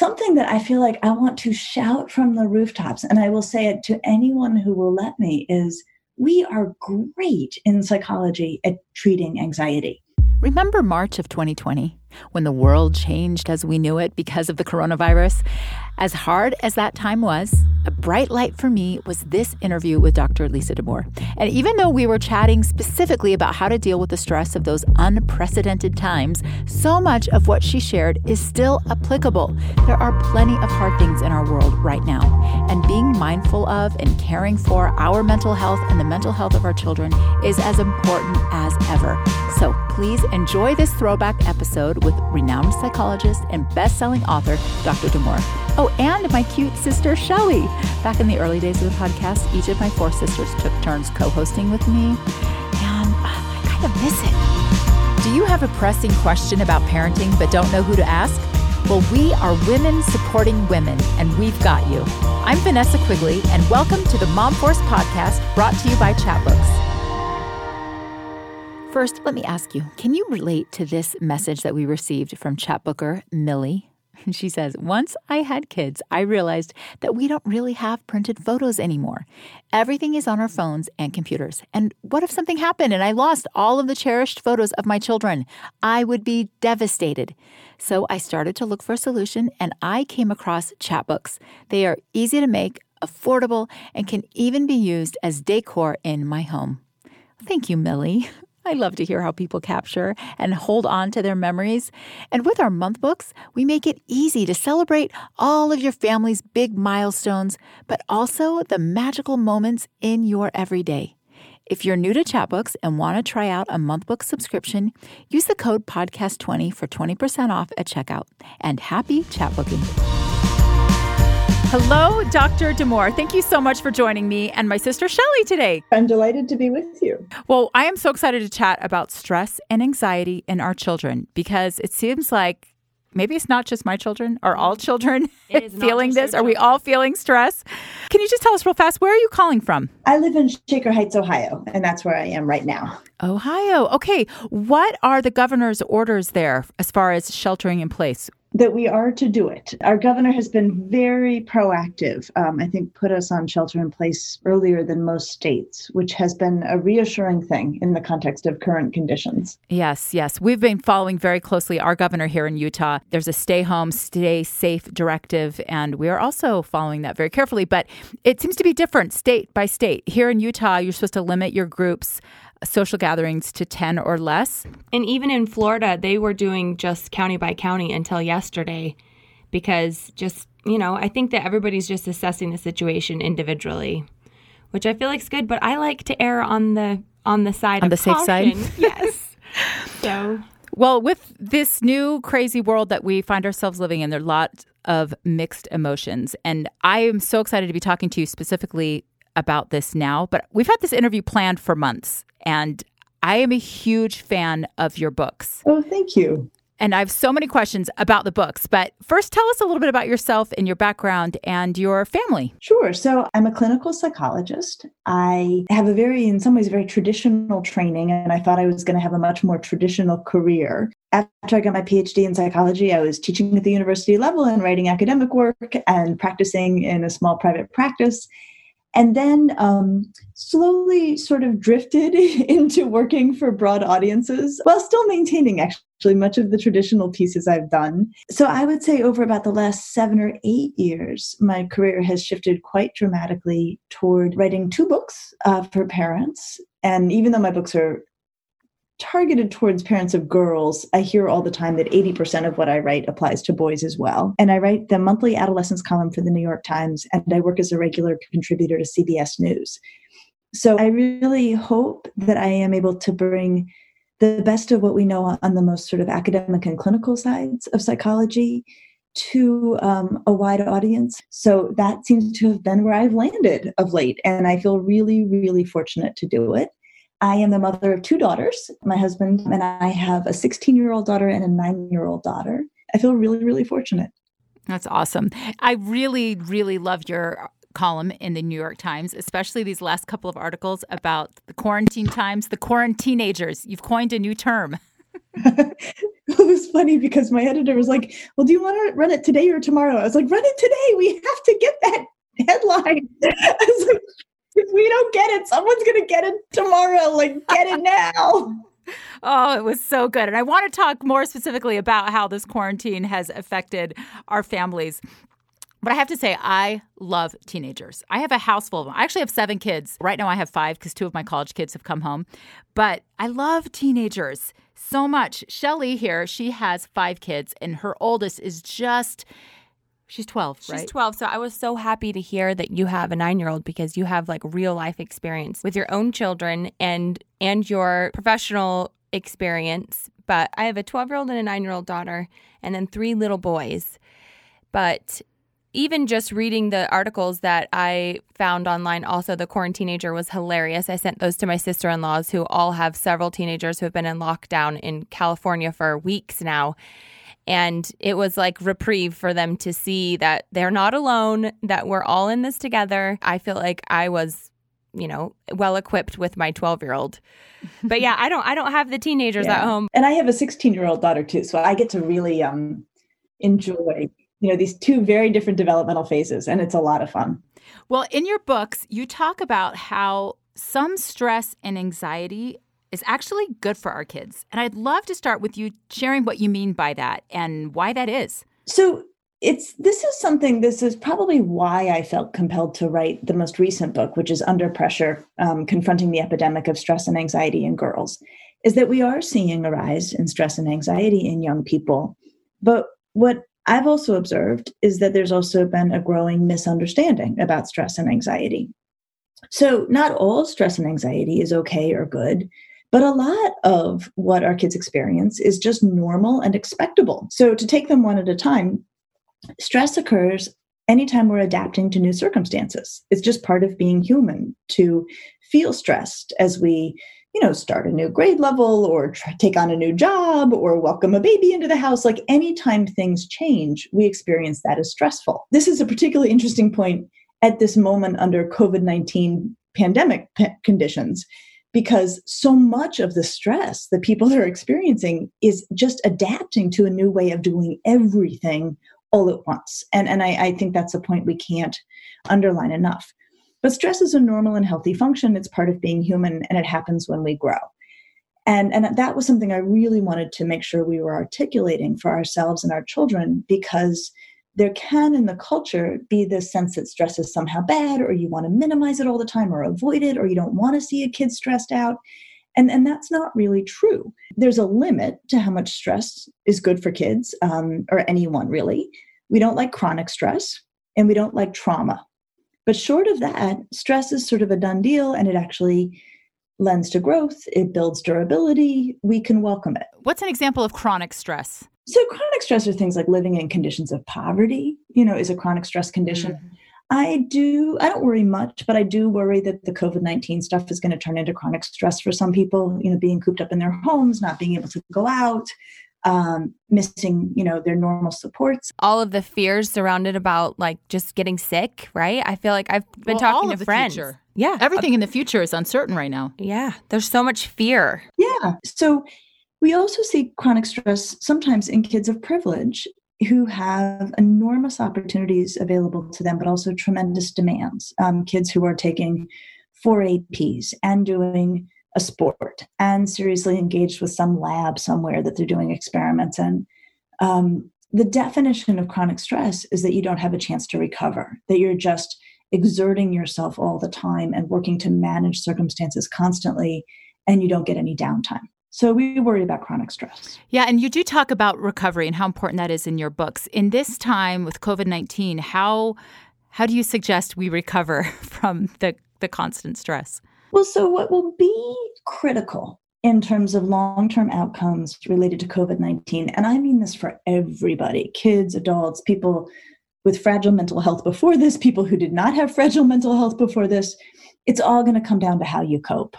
something that I feel like I want to shout from the rooftops, and I will say it to anyone who will let me, is we are great in psychology at treating anxiety. Remember March of 2020 when the world changed as we knew it because of the coronavirus? As hard as that time was, a bright light for me was this interview with Dr. Lisa Damour. And even though we were chatting specifically about how to deal with the stress of those unprecedented times, so much of what she shared is still applicable. There are plenty of hard things in our world right now. And being mindful of and caring for our mental health and the mental health of our children is as important as ever. So please enjoy this throwback episode with renowned psychologist and best-selling author Dr. Damour. Oh, and my cute sister Shelly. Back in the early days of the podcast, each of my four sisters took turns co-hosting with me, and uh, I kind of miss it. Do you have a pressing question about parenting but don't know who to ask? Well, we are women supporting women, and we've got you. I'm Vanessa Quigley, and welcome to the Mom Force podcast brought to you by Chatbooks. First, let me ask you can you relate to this message that we received from chatbooker Millie? She says, Once I had kids, I realized that we don't really have printed photos anymore. Everything is on our phones and computers. And what if something happened and I lost all of the cherished photos of my children? I would be devastated. So I started to look for a solution and I came across chatbooks. They are easy to make, affordable, and can even be used as decor in my home. Thank you, Millie. I love to hear how people capture and hold on to their memories. And with our month books, we make it easy to celebrate all of your family's big milestones, but also the magical moments in your everyday. If you're new to Chatbooks and want to try out a month book subscription, use the code podcast20 for 20% off at checkout. And happy chatbooking. Hello, Dr. Damour. Thank you so much for joining me and my sister Shelly today. I'm delighted to be with you. Well, I am so excited to chat about stress and anxiety in our children because it seems like maybe it's not just my children are all children feeling this are we all feeling stress can you just tell us real fast where are you calling from i live in shaker heights ohio and that's where i am right now ohio okay what are the governor's orders there as far as sheltering in place that we are to do it. Our governor has been very proactive. Um, I think put us on shelter in place earlier than most states, which has been a reassuring thing in the context of current conditions. Yes, yes. We've been following very closely our governor here in Utah. There's a stay home, stay safe directive, and we are also following that very carefully. But it seems to be different state by state. Here in Utah, you're supposed to limit your groups social gatherings to 10 or less. And even in Florida, they were doing just county by county until yesterday because just, you know, I think that everybody's just assessing the situation individually, which I feel like is good, but I like to err on the on the side on of the safe caution. side. yes. So well, with this new crazy world that we find ourselves living in, there are lots of mixed emotions. And I am so excited to be talking to you specifically about this now, but we've had this interview planned for months, and I am a huge fan of your books. Oh, thank you. And I have so many questions about the books. But first, tell us a little bit about yourself and your background and your family. Sure. So, I'm a clinical psychologist. I have a very, in some ways, very traditional training, and I thought I was going to have a much more traditional career. After I got my PhD in psychology, I was teaching at the university level and writing academic work and practicing in a small private practice and then um, slowly sort of drifted into working for broad audiences while still maintaining actually much of the traditional pieces I've done. So I would say over about the last seven or eight years, my career has shifted quite dramatically toward writing two books uh, for parents. And even though my books are targeted towards parents of girls, I hear all the time that 80% of what I write applies to boys as well. And I write the monthly adolescence column for the New York Times, and I work as a regular contributor to CBS News. So I really hope that I am able to bring the best of what we know on the most sort of academic and clinical sides of psychology to um, a wide audience. So that seems to have been where I've landed of late. And I feel really, really fortunate to do it. I am the mother of two daughters. My husband and I have a 16 year old daughter and a nine year old daughter. I feel really, really fortunate. That's awesome. I really, really love your column in the New York Times, especially these last couple of articles about the quarantine times, the quaranteenagers. You've coined a new term. it was funny because my editor was like, Well, do you want to run it today or tomorrow? I was like, Run it today. We have to get that headline. I was like, If we don't get it, someone's going to get it tomorrow. Like, get it now. Oh, it was so good. And I want to talk more specifically about how this quarantine has affected our families. But I have to say, I love teenagers. I have a house full of them. I actually have seven kids. Right now, I have five because two of my college kids have come home. But I love teenagers so much. Shelly here, she has five kids, and her oldest is just. She's 12, right? She's 12. So I was so happy to hear that you have a 9-year-old because you have like real life experience with your own children and and your professional experience. But I have a 12-year-old and a 9-year-old daughter and then three little boys. But even just reading the articles that I found online, also the quaranteenager was hilarious. I sent those to my sister in laws who all have several teenagers who have been in lockdown in California for weeks now. And it was like reprieve for them to see that they're not alone, that we're all in this together. I feel like I was, you know, well equipped with my 12 year old. But yeah, I don't I don't have the teenagers yeah. at home. And I have a 16 year old daughter too. So I get to really um enjoy you know these two very different developmental phases and it's a lot of fun well in your books you talk about how some stress and anxiety is actually good for our kids. And i'd love to start with you sharing what you mean by that and why that is. So it's this is something this is probably why i felt compelled to write the most recent book which is under pressure um, confronting the epidemic of stress and anxiety in girls is that we are seeing a rise in stress and anxiety in young people. But what I've also observed is that there's also been a growing misunderstanding about stress and anxiety. So, not all stress and anxiety is okay or good, but a lot of what our kids experience is just normal and expectable. So, to take them one at a time, stress occurs anytime we're adapting to new circumstances. It's just part of being human to feel stressed as we you know, start a new grade level or try, take on a new job or welcome a baby into the house. Like anytime things change, we experience that as stressful. This is a particularly interesting point at this moment under COVID 19 pandemic conditions because so much of the stress that people are experiencing is just adapting to a new way of doing everything all at once. And, and I, I think that's a point we can't underline enough. But stress is a normal and healthy function. It's part of being human and it happens when we grow. And, and that was something I really wanted to make sure we were articulating for ourselves and our children because there can in the culture be this sense that stress is somehow bad or you want to minimize it all the time or avoid it or you don't want to see a kid stressed out. And, and that's not really true. There's a limit to how much stress is good for kids um, or anyone really. We don't like chronic stress and we don't like trauma. But short of that, stress is sort of a done deal and it actually lends to growth, it builds durability. We can welcome it. What's an example of chronic stress? So, chronic stress are things like living in conditions of poverty, you know, is a chronic stress condition. Mm-hmm. I do, I don't worry much, but I do worry that the COVID 19 stuff is going to turn into chronic stress for some people, you know, being cooped up in their homes, not being able to go out, um, missing, you know, their normal supports. All of the fears surrounded about like just getting sick, right? I feel like I've been well, talking to friends. Future. Yeah. Everything in the future is uncertain right now. Yeah. There's so much fear. Yeah. So we also see chronic stress sometimes in kids of privilege who have enormous opportunities available to them, but also tremendous demands. Um, kids who are taking four APs and doing a sport and seriously engaged with some lab somewhere that they're doing experiments in. Um, the definition of chronic stress is that you don't have a chance to recover, that you're just exerting yourself all the time and working to manage circumstances constantly, and you don't get any downtime. So we worry about chronic stress. Yeah, and you do talk about recovery and how important that is in your books. In this time with COVID nineteen, how how do you suggest we recover from the the constant stress? Well, so what will be critical in terms of long term outcomes related to COVID 19, and I mean this for everybody kids, adults, people with fragile mental health before this, people who did not have fragile mental health before this, it's all going to come down to how you cope.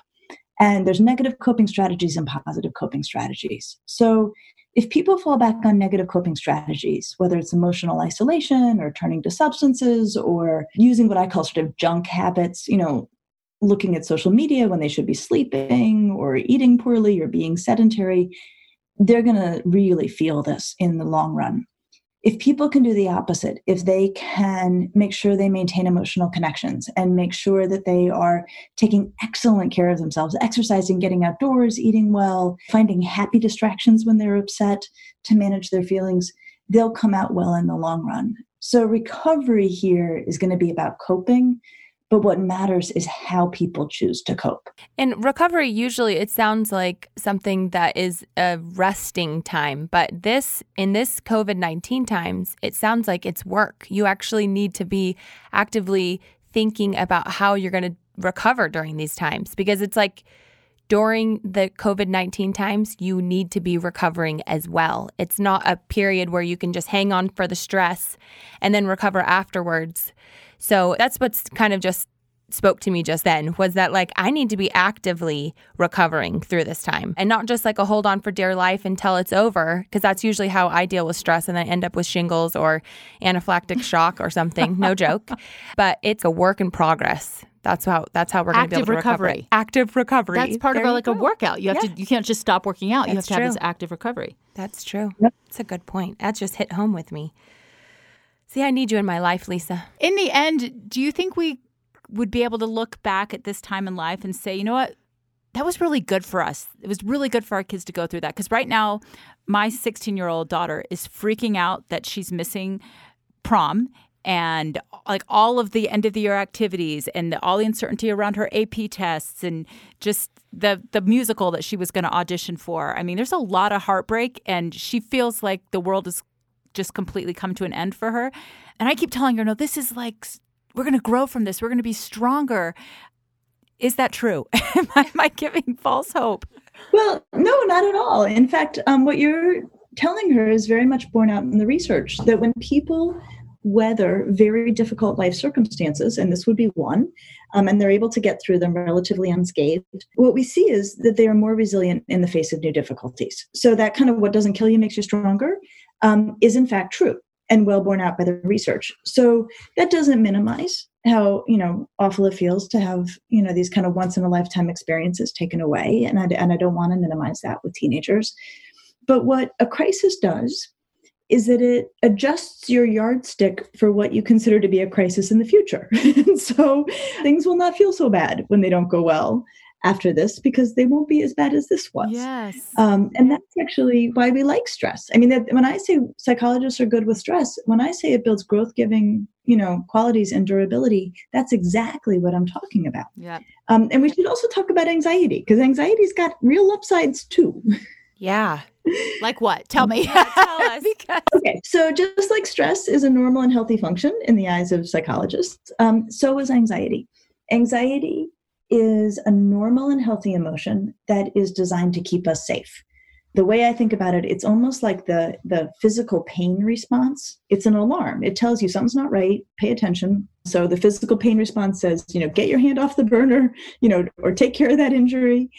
And there's negative coping strategies and positive coping strategies. So if people fall back on negative coping strategies, whether it's emotional isolation or turning to substances or using what I call sort of junk habits, you know, looking at social media when they should be sleeping or eating poorly or being sedentary, they're going to really feel this in the long run. If people can do the opposite, if they can make sure they maintain emotional connections and make sure that they are taking excellent care of themselves, exercising, getting outdoors, eating well, finding happy distractions when they're upset to manage their feelings, they'll come out well in the long run. So, recovery here is going to be about coping but what matters is how people choose to cope. And recovery usually it sounds like something that is a resting time, but this in this COVID-19 times, it sounds like it's work. You actually need to be actively thinking about how you're going to recover during these times because it's like during the COVID 19 times, you need to be recovering as well. It's not a period where you can just hang on for the stress and then recover afterwards. So that's what's kind of just spoke to me just then was that like I need to be actively recovering through this time and not just like a hold on for dear life until it's over because that's usually how I deal with stress and I end up with shingles or anaphylactic shock or something no joke but it's a work in progress that's how that's how we're going to be able to recovery. recover. Active recovery. That's part there of a, like go. a workout. You have yeah. to you can't just stop working out. That's you have to true. have this active recovery. That's true. Yep. That's a good point. That just hit home with me. See, I need you in my life, Lisa. In the end, do you think we would be able to look back at this time in life and say, you know what? That was really good for us. It was really good for our kids to go through that. Because right now, my 16 year old daughter is freaking out that she's missing prom and like all of the end of the year activities and all the uncertainty around her AP tests and just the the musical that she was going to audition for. I mean, there's a lot of heartbreak and she feels like the world is just completely come to an end for her. And I keep telling her, no, this is like, we're going to grow from this. We're going to be stronger. Is that true? am, I, am, I, giving false hope? Well, no, not at all. In fact, um, what you're telling her is very much borne out in the research that when people weather very difficult life circumstances, and this would be one, um, and they're able to get through them relatively unscathed, what we see is that they are more resilient in the face of new difficulties. So, that kind of what doesn't kill you makes you stronger um, is in fact true and well borne out by the research. So that doesn't minimize how you know awful it feels to have you know these kind of once in a lifetime experiences taken away, and I, and I don't want to minimize that with teenagers. But what a crisis does is that it adjusts your yardstick for what you consider to be a crisis in the future. so things will not feel so bad when they don't go well after this because they won't be as bad as this was. Yes. Um, and that's actually why we like stress. I mean, that, when I say psychologists are good with stress, when I say it builds growth giving, you know, qualities and durability, that's exactly what I'm talking about. Yeah. Um, and we should also talk about anxiety because anxiety's got real upsides too. Yeah. Like what? Tell me. Yeah, tell us. because... Okay, so just like stress is a normal and healthy function in the eyes of psychologists, um, so is anxiety. Anxiety is a normal and healthy emotion that is designed to keep us safe. The way I think about it, it's almost like the, the physical pain response. It's an alarm. It tells you something's not right, pay attention. So the physical pain response says, you know, get your hand off the burner, you know, or take care of that injury.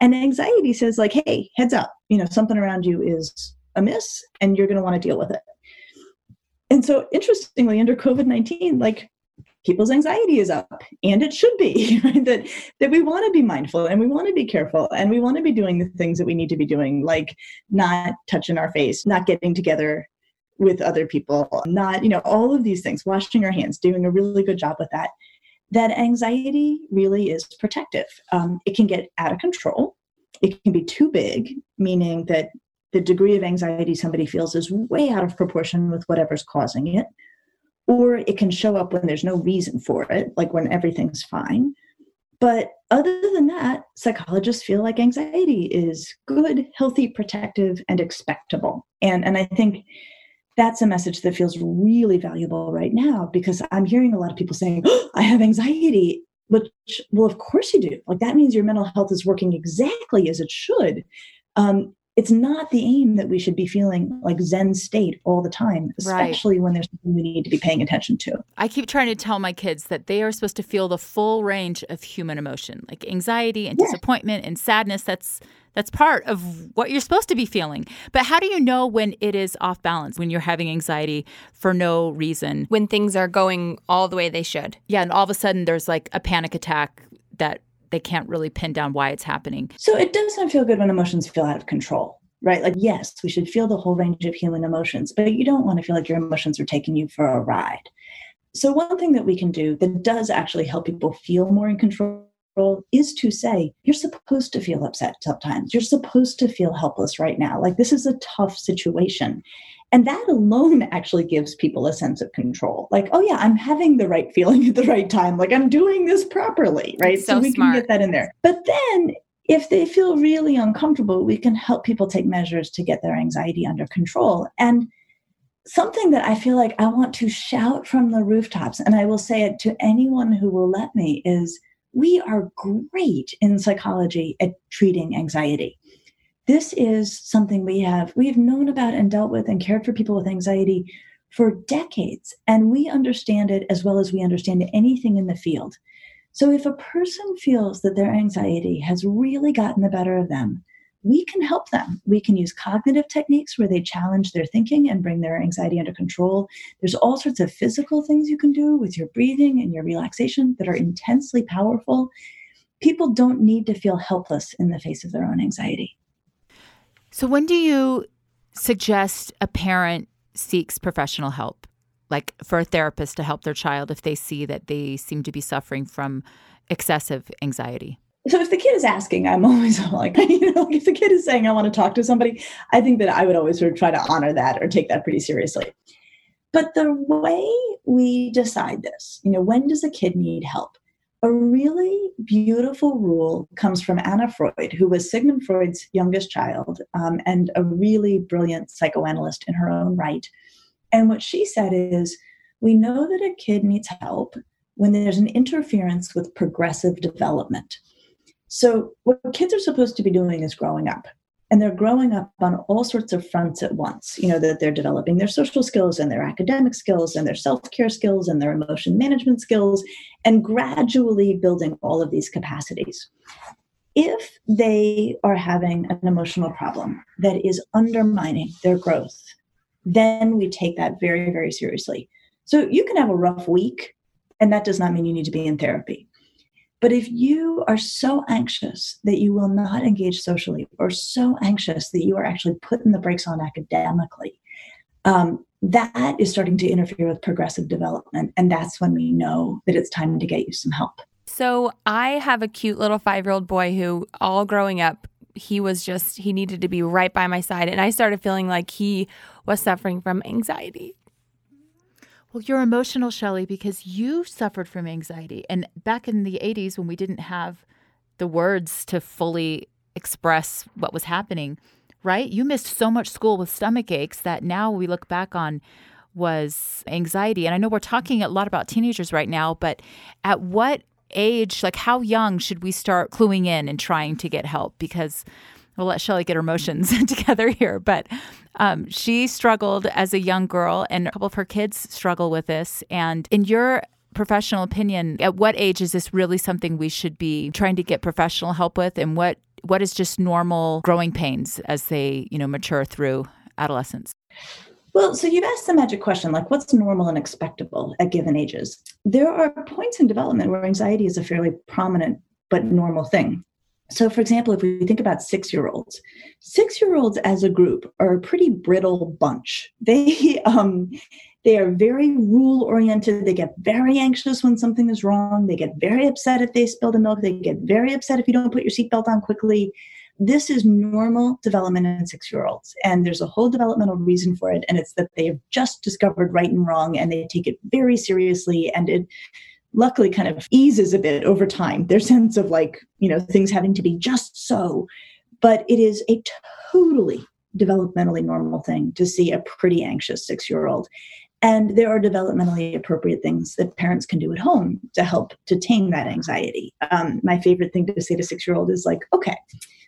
And anxiety says, like, hey, heads up, you know, something around you is amiss and you're going to want to deal with it. And so, interestingly, under COVID 19, like people's anxiety is up and it should be right? that that we want to be mindful and we want to be careful and we want to be doing the things that we need to be doing like not touching our face not getting together with other people not you know all of these things washing our hands doing a really good job with that that anxiety really is protective. Um, it can get out of control. It can be too big meaning that the degree of anxiety somebody feels is way out of proportion with whatever's causing it or it can show up when there's no reason for it, like when everything's fine. But other than that, psychologists feel like anxiety is good, healthy, protective, and expectable. And, and I think that's a message that feels really valuable right now because I'm hearing a lot of people saying, oh, I have anxiety, which, well, of course you do. Like that means your mental health is working exactly as it should. Um, it's not the aim that we should be feeling like zen state all the time especially right. when there's something we need to be paying attention to i keep trying to tell my kids that they are supposed to feel the full range of human emotion like anxiety and yeah. disappointment and sadness that's that's part of what you're supposed to be feeling. But how do you know when it is off balance, when you're having anxiety for no reason? When things are going all the way they should. Yeah, and all of a sudden there's like a panic attack that they can't really pin down why it's happening. So it doesn't feel good when emotions feel out of control right? Like, yes, we should feel the whole range of human emotions, but you don't want to feel like your emotions are taking you for a ride. So, one thing that we can do that does actually help people feel more in control is to say, you're supposed to feel upset sometimes. You're supposed to feel helpless right now. Like, this is a tough situation. And that alone actually gives people a sense of control. Like, oh, yeah, I'm having the right feeling at the right time. Like, I'm doing this properly, right? So, so we smart. can get that in there. But then if they feel really uncomfortable, we can help people take measures to get their anxiety under control. And something that I feel like I want to shout from the rooftops, and I will say it to anyone who will let me, is we are great in psychology at treating anxiety. This is something we have we have known about and dealt with and cared for people with anxiety for decades, and we understand it as well as we understand anything in the field. So if a person feels that their anxiety has really gotten the better of them, we can help them. We can use cognitive techniques where they challenge their thinking and bring their anxiety under control. There's all sorts of physical things you can do with your breathing and your relaxation that are intensely powerful. People don't need to feel helpless in the face of their own anxiety. So, when do you suggest a parent seeks professional help? like for a therapist to help their child if they see that they seem to be suffering from excessive anxiety? So if the kid is asking, I'm always like, you know, if the kid is saying I want to talk to somebody, I think that I would always sort of try to honor that or take that pretty seriously. But the way we decide this, you know, when does a kid need help? A really beautiful rule comes from Anna Freud, who was Sigmund Freud's youngest child um, and a really brilliant psychoanalyst in her own right and what she said is we know that a kid needs help when there's an interference with progressive development. So, what kids are supposed to be doing is growing up. And they're growing up on all sorts of fronts at once. You know, that they're developing their social skills and their academic skills and their self care skills and their emotion management skills, and gradually building all of these capacities. If they are having an emotional problem that is undermining their growth, then we take that very, very seriously. So you can have a rough week, and that does not mean you need to be in therapy. But if you are so anxious that you will not engage socially, or so anxious that you are actually putting the brakes on academically, um, that is starting to interfere with progressive development. And that's when we know that it's time to get you some help. So I have a cute little five year old boy who, all growing up, he was just, he needed to be right by my side. And I started feeling like he was suffering from anxiety. Well, you're emotional, Shelly, because you suffered from anxiety. And back in the 80s, when we didn't have the words to fully express what was happening, right? You missed so much school with stomach aches that now we look back on was anxiety. And I know we're talking a lot about teenagers right now, but at what age, like how young should we start cluing in and trying to get help? Because we'll let Shelly get her emotions together here. But um, she struggled as a young girl, and a couple of her kids struggle with this. And in your professional opinion, at what age is this really something we should be trying to get professional help with? And what what is just normal growing pains as they you know mature through adolescence? Well, so you've asked the magic question like, what's normal and expectable at given ages? There are points in development where anxiety is a fairly prominent but normal thing. So, for example, if we think about six year olds, six year olds as a group are a pretty brittle bunch. They, um, they are very rule oriented. They get very anxious when something is wrong. They get very upset if they spill the milk. They get very upset if you don't put your seatbelt on quickly. This is normal development in six year olds. And there's a whole developmental reason for it. And it's that they have just discovered right and wrong and they take it very seriously. And it, luckily kind of eases a bit over time. Their sense of like you know things having to be just so but it is a totally developmentally normal thing to see a pretty anxious six year old and there are developmentally appropriate things that parents can do at home to help to tame that anxiety. Um, my favorite thing to say to six year old is like okay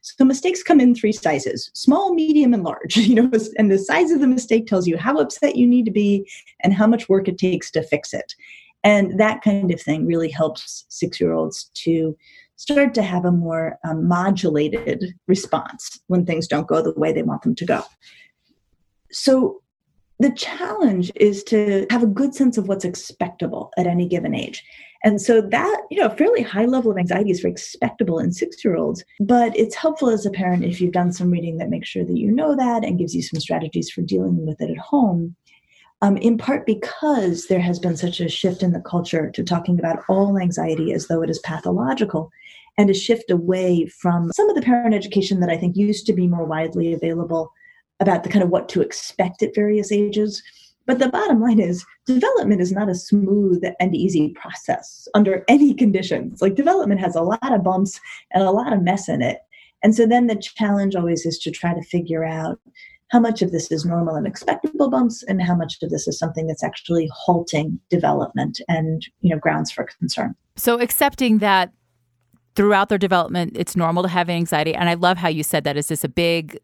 so mistakes come in three sizes small medium and large you know and the size of the mistake tells you how upset you need to be and how much work it takes to fix it and that kind of thing really helps six year olds to start to have a more um, modulated response when things don't go the way they want them to go. So the challenge is to have a good sense of what's expectable at any given age. And so that, you know, fairly high level of anxiety is very expectable in six year olds. But it's helpful as a parent if you've done some reading that makes sure that you know that and gives you some strategies for dealing with it at home. Um, in part because there has been such a shift in the culture to talking about all anxiety as though it is pathological and a shift away from some of the parent education that I think used to be more widely available about the kind of what to expect at various ages but the bottom line is development is not a smooth and easy process under any conditions. Like development has a lot of bumps and a lot of mess in it. And so then the challenge always is to try to figure out how much of this is normal and expectable bumps and how much of this is something that's actually halting development and you know grounds for concern. So accepting that throughout their development it's normal to have anxiety and I love how you said that is this a big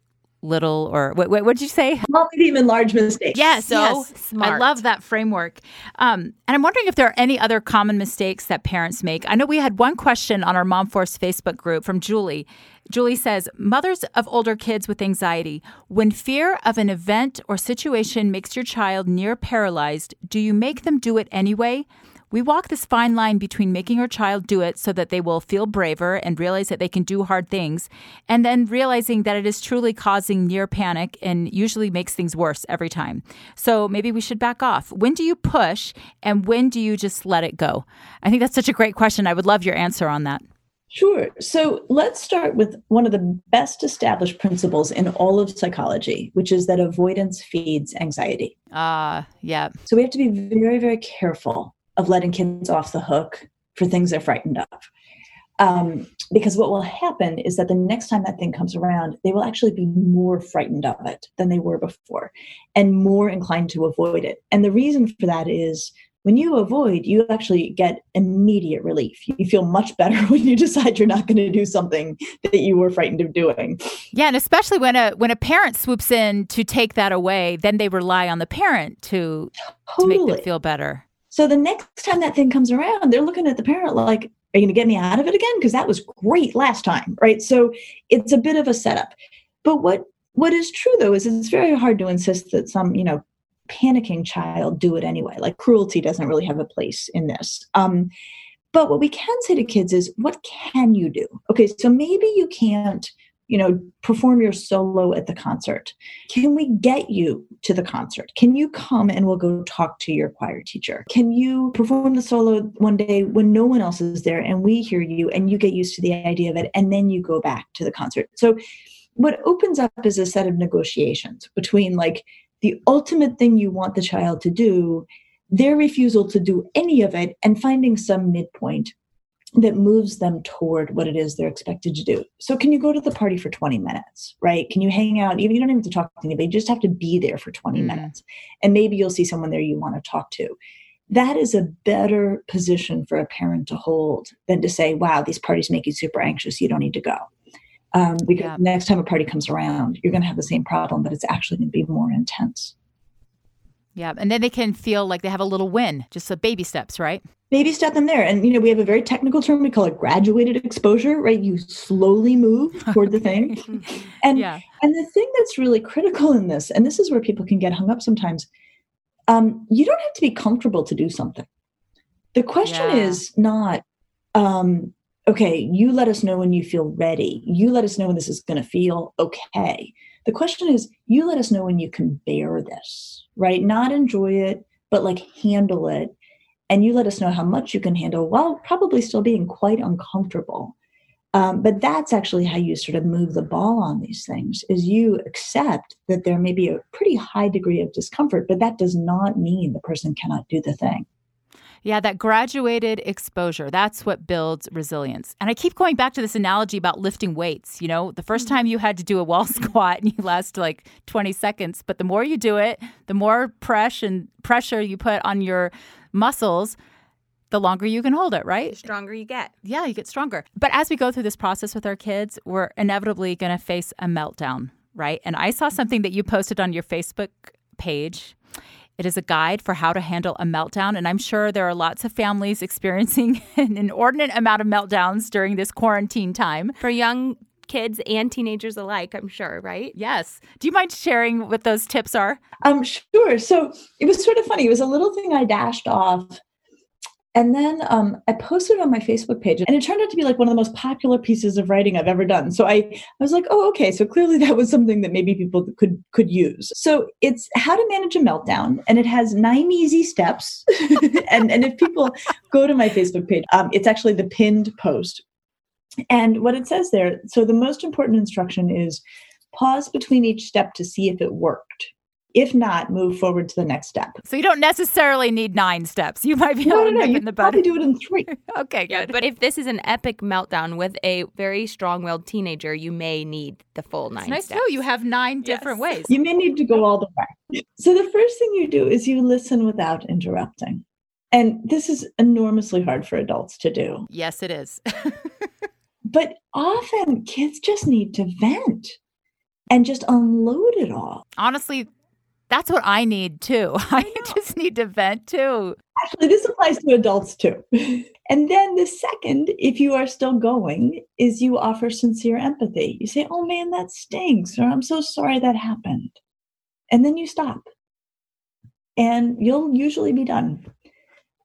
little or what what did you say? Small, medium, and large mistakes. Yeah, so yes, smart. I love that framework. Um, and I'm wondering if there are any other common mistakes that parents make. I know we had one question on our Mom Force Facebook group from Julie. Julie says, Mothers of older kids with anxiety, when fear of an event or situation makes your child near paralyzed, do you make them do it anyway? We walk this fine line between making our child do it so that they will feel braver and realize that they can do hard things, and then realizing that it is truly causing near panic and usually makes things worse every time. So maybe we should back off. When do you push and when do you just let it go? I think that's such a great question. I would love your answer on that. Sure. So let's start with one of the best established principles in all of psychology, which is that avoidance feeds anxiety. Ah, uh, yeah. So we have to be very, very careful of letting kids off the hook for things they're frightened of. Um, because what will happen is that the next time that thing comes around, they will actually be more frightened of it than they were before and more inclined to avoid it. And the reason for that is when you avoid, you actually get immediate relief. You feel much better when you decide you're not going to do something that you were frightened of doing. Yeah, and especially when a when a parent swoops in to take that away, then they rely on the parent to totally. to make them feel better. So the next time that thing comes around, they're looking at the parent like, are you going to get me out of it again? Because that was great last time, right? So it's a bit of a setup. But what what is true though is it's very hard to insist that some, you know, panicking child do it anyway. Like cruelty doesn't really have a place in this. Um, but what we can say to kids is, what can you do? Okay, so maybe you can't you know, perform your solo at the concert. Can we get you to the concert? Can you come and we'll go talk to your choir teacher? Can you perform the solo one day when no one else is there and we hear you and you get used to the idea of it and then you go back to the concert? So, what opens up is a set of negotiations between like the ultimate thing you want the child to do, their refusal to do any of it, and finding some midpoint that moves them toward what it is they're expected to do. So, can you go to the party for 20 minutes, right? Can you hang out? Even you don't even have to talk to anybody, you just have to be there for 20 mm. minutes. And maybe you'll see someone there you want to talk to. That is a better position for a parent to hold than to say, wow, these parties make you super anxious. You don't need to go. Um, because yeah. next time a party comes around, you're going to have the same problem, but it's actually going to be more intense. Yeah. And then they can feel like they have a little win, just a baby steps, right? Baby step them there. And, you know, we have a very technical term. We call it graduated exposure, right? You slowly move toward the thing. and, yeah. and the thing that's really critical in this, and this is where people can get hung up sometimes, um, you don't have to be comfortable to do something. The question yeah. is not, um, okay, you let us know when you feel ready. You let us know when this is going to feel okay. The question is, you let us know when you can bear this, right? Not enjoy it, but like handle it. And you let us know how much you can handle while probably still being quite uncomfortable. Um, but that's actually how you sort of move the ball on these things is you accept that there may be a pretty high degree of discomfort but that does not mean the person cannot do the thing yeah, that graduated exposure, that's what builds resilience. And I keep going back to this analogy about lifting weights. You know, the first mm-hmm. time you had to do a wall squat and you last like 20 seconds, but the more you do it, the more pressure and pressure you put on your muscles, the longer you can hold it, right? The stronger you get. Yeah, you get stronger. But as we go through this process with our kids, we're inevitably going to face a meltdown, right? And I saw mm-hmm. something that you posted on your Facebook page it is a guide for how to handle a meltdown, and I'm sure there are lots of families experiencing an inordinate amount of meltdowns during this quarantine time. For young kids and teenagers alike, I'm sure, right? Yes. Do you mind sharing what those tips are? Um, sure. So it was sort of funny. It was a little thing I dashed off And then um, I posted on my Facebook page, and it turned out to be like one of the most popular pieces of writing I've ever done. So I, I was like, oh, okay. So clearly that was something that maybe people could could use. So it's how to manage a meltdown, and it has nine easy steps. and and if people go to my Facebook page, um, it's actually the pinned post. And what it says there, so the most important instruction is pause between each step to see if it worked. If not, move forward to the next step. So you don't necessarily need nine steps. You might be able no, to no, nip you in the bud. probably do it in three. okay, good. But if this is an epic meltdown with a very strong-willed teenager, you may need the full nine It's nice steps. to know you have nine different Yes. ways. You may need to go all the way. So the first thing you do is you listen without interrupting. And this is enormously hard for adults to do. Yes, it is. But often kids just need to vent and just unload it all. Honestly, that's what I need too. I, just need to vent too. Actually, this applies to adults too. and then the second, if you are still going, is you offer sincere empathy. You say, Oh man, that stinks, or I'm so sorry that happened. And then you stop. And you'll usually be done.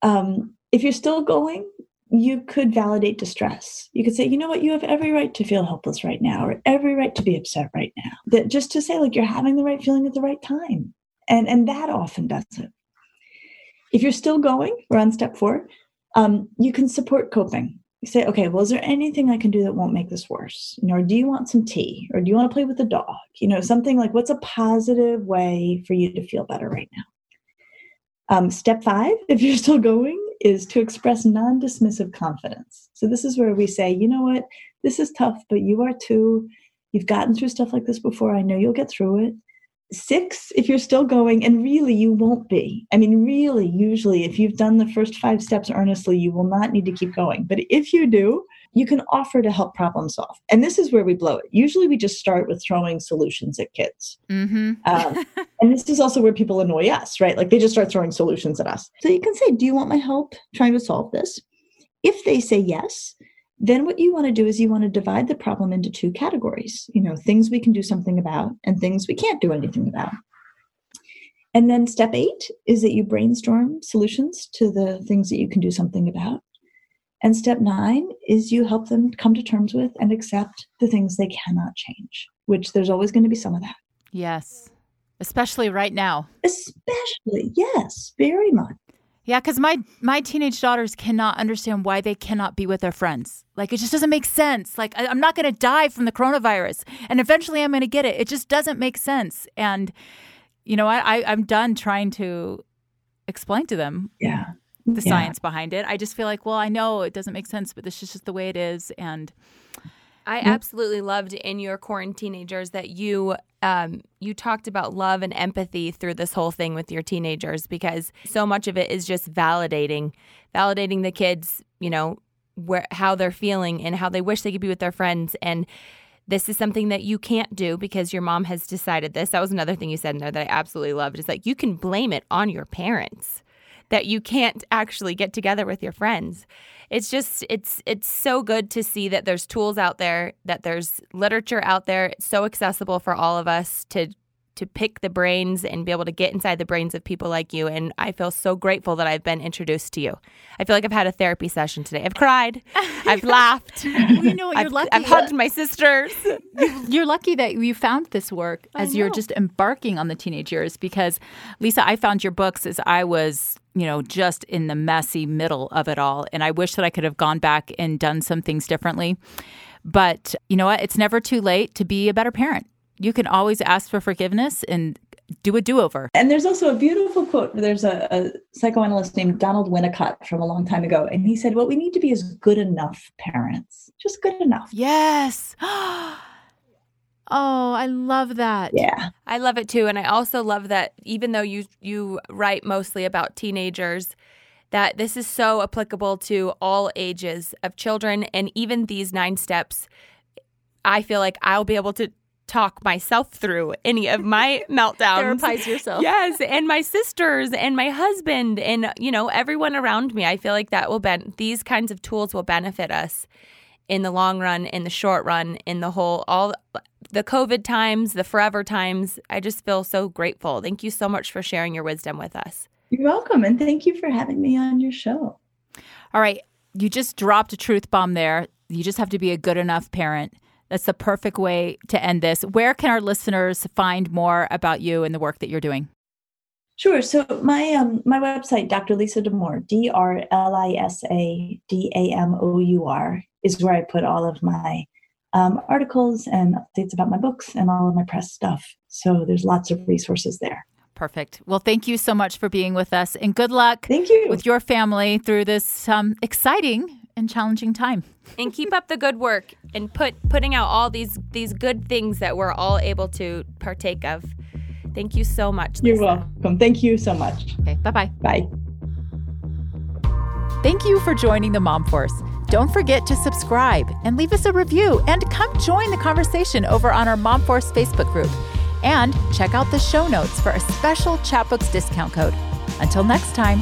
Um, if you're still going, you could validate distress. You could say, you know what, you have every right to feel helpless right now, or every right to be upset right now. That just to say, like, you're having the right feeling at the right time. And and that often does it. If you're still going, we're on step four, um, you can support coping. You say, okay, well, is there anything I can do that won't make this worse? You know, or do you want some tea? Or do you want to play with the dog? You know, something like what's a positive way for you to feel better right now? Um, step five, if you're still going, is to express non dismissive confidence. So, this is where we say, you know what, this is tough, but you are too. You've gotten through stuff like this before. I know you'll get through it. Six, if you're still going, and really you won't be. I mean, really, usually, if you've done the first five steps earnestly, you will not need to keep going. But if you do, you can offer to help problem solve. And this is where we blow it. Usually we just start with throwing solutions at kids. Mm-hmm. Um, and this is also where people annoy us, right? Like they just start throwing solutions at us. So you can say, Do you want my help trying to solve this? If they say yes, then what you want to do is you want to divide the problem into two categories you know things we can do something about and things we can't do anything about and then step eight is that you brainstorm solutions to the things that you can do something about and step nine is you help them come to terms with and accept the things they cannot change which there's always going to be some of that Yes. Especially right now. especially yes very much Yeah, because my my teenage daughters cannot understand why they cannot be with their friends. Like it just doesn't make sense. Like I, I'm not going to die from the coronavirus, and eventually I'm going to get it. It just doesn't make sense. And you know, I, I I'm done trying to explain to them yeah the Yeah. science behind it. I just feel like, well, I know it doesn't make sense, but this is just the way it is. And I absolutely loved in your quarantine teenagers that you um, you talked about love and empathy through this whole thing with your teenagers because so much of it is just validating, validating the kids, you know, where how they're feeling and how they wish they could be with their friends and this is something that you can't do because your mom has decided this. That was another thing you said in there that I absolutely loved is like you can blame it on your parents that you can't actually get together with your friends. It's just it's it's so good to see that there's tools out there, that there's literature out there. It's so accessible for all of us to to pick the brains and be able to get inside the brains of people like you and I feel so grateful that I've been introduced to you. I feel like I've had a therapy session today. I've cried. I've laughed. you know, you're I've, lucky. I've hugged my sisters. You're lucky that you found this work as you're just embarking on the teenage years because Lisa, I found your books as I was, you know, just in the messy middle of it all. And I wish that I could have gone back and done some things differently. But you know what? It's never too late to be a better parent. You can always ask for forgiveness and do a do over. And there's also a beautiful quote. There's a, a psychoanalyst named Donald Winnicott from a long time ago. And he said, What we need to be is good enough parents, just good enough. Yes. Oh, I love that. Yeah. I love it too, and I also love that even though you you write mostly about teenagers, that this is so applicable to all ages of children, and even these nine steps. I feel like I'll be able to talk myself through any of my meltdowns. Therapize yourself. Yes, and my sisters and my husband and you know everyone around me. I feel like that will ben these kinds of tools will benefit us in the long run, in the short run, in the whole all the COVID times, the forever times. I just feel so grateful. Thank you so much for sharing your wisdom with us. You're welcome. And thank you for having me on your show. All right. You just dropped a truth bomb there. You just have to be a good enough parent. That's the perfect way to end this. Where can our listeners find more about you and the work that you're doing? Sure. So my um my website, Dr. Lisa Damour, D R L I S A D A M O U R, is where I put all of my um, articles and updates about my books and all of my press stuff. So there's lots of resources there. Perfect. Well, thank you so much for being with us, and good luck. Thank you with your family through this um, exciting and challenging time. And keep up the good work and put putting out all these these good things that we're all able to partake of. Thank you so much. Lisa. You're welcome. Thank you so much. Okay. Bye-bye. Bye. Thank you for joining the Mom Force. Don't forget to subscribe and leave us a review and come join the conversation over on our Mom Force Facebook group. And check out the show notes for a special Chatbooks discount code. Until next time.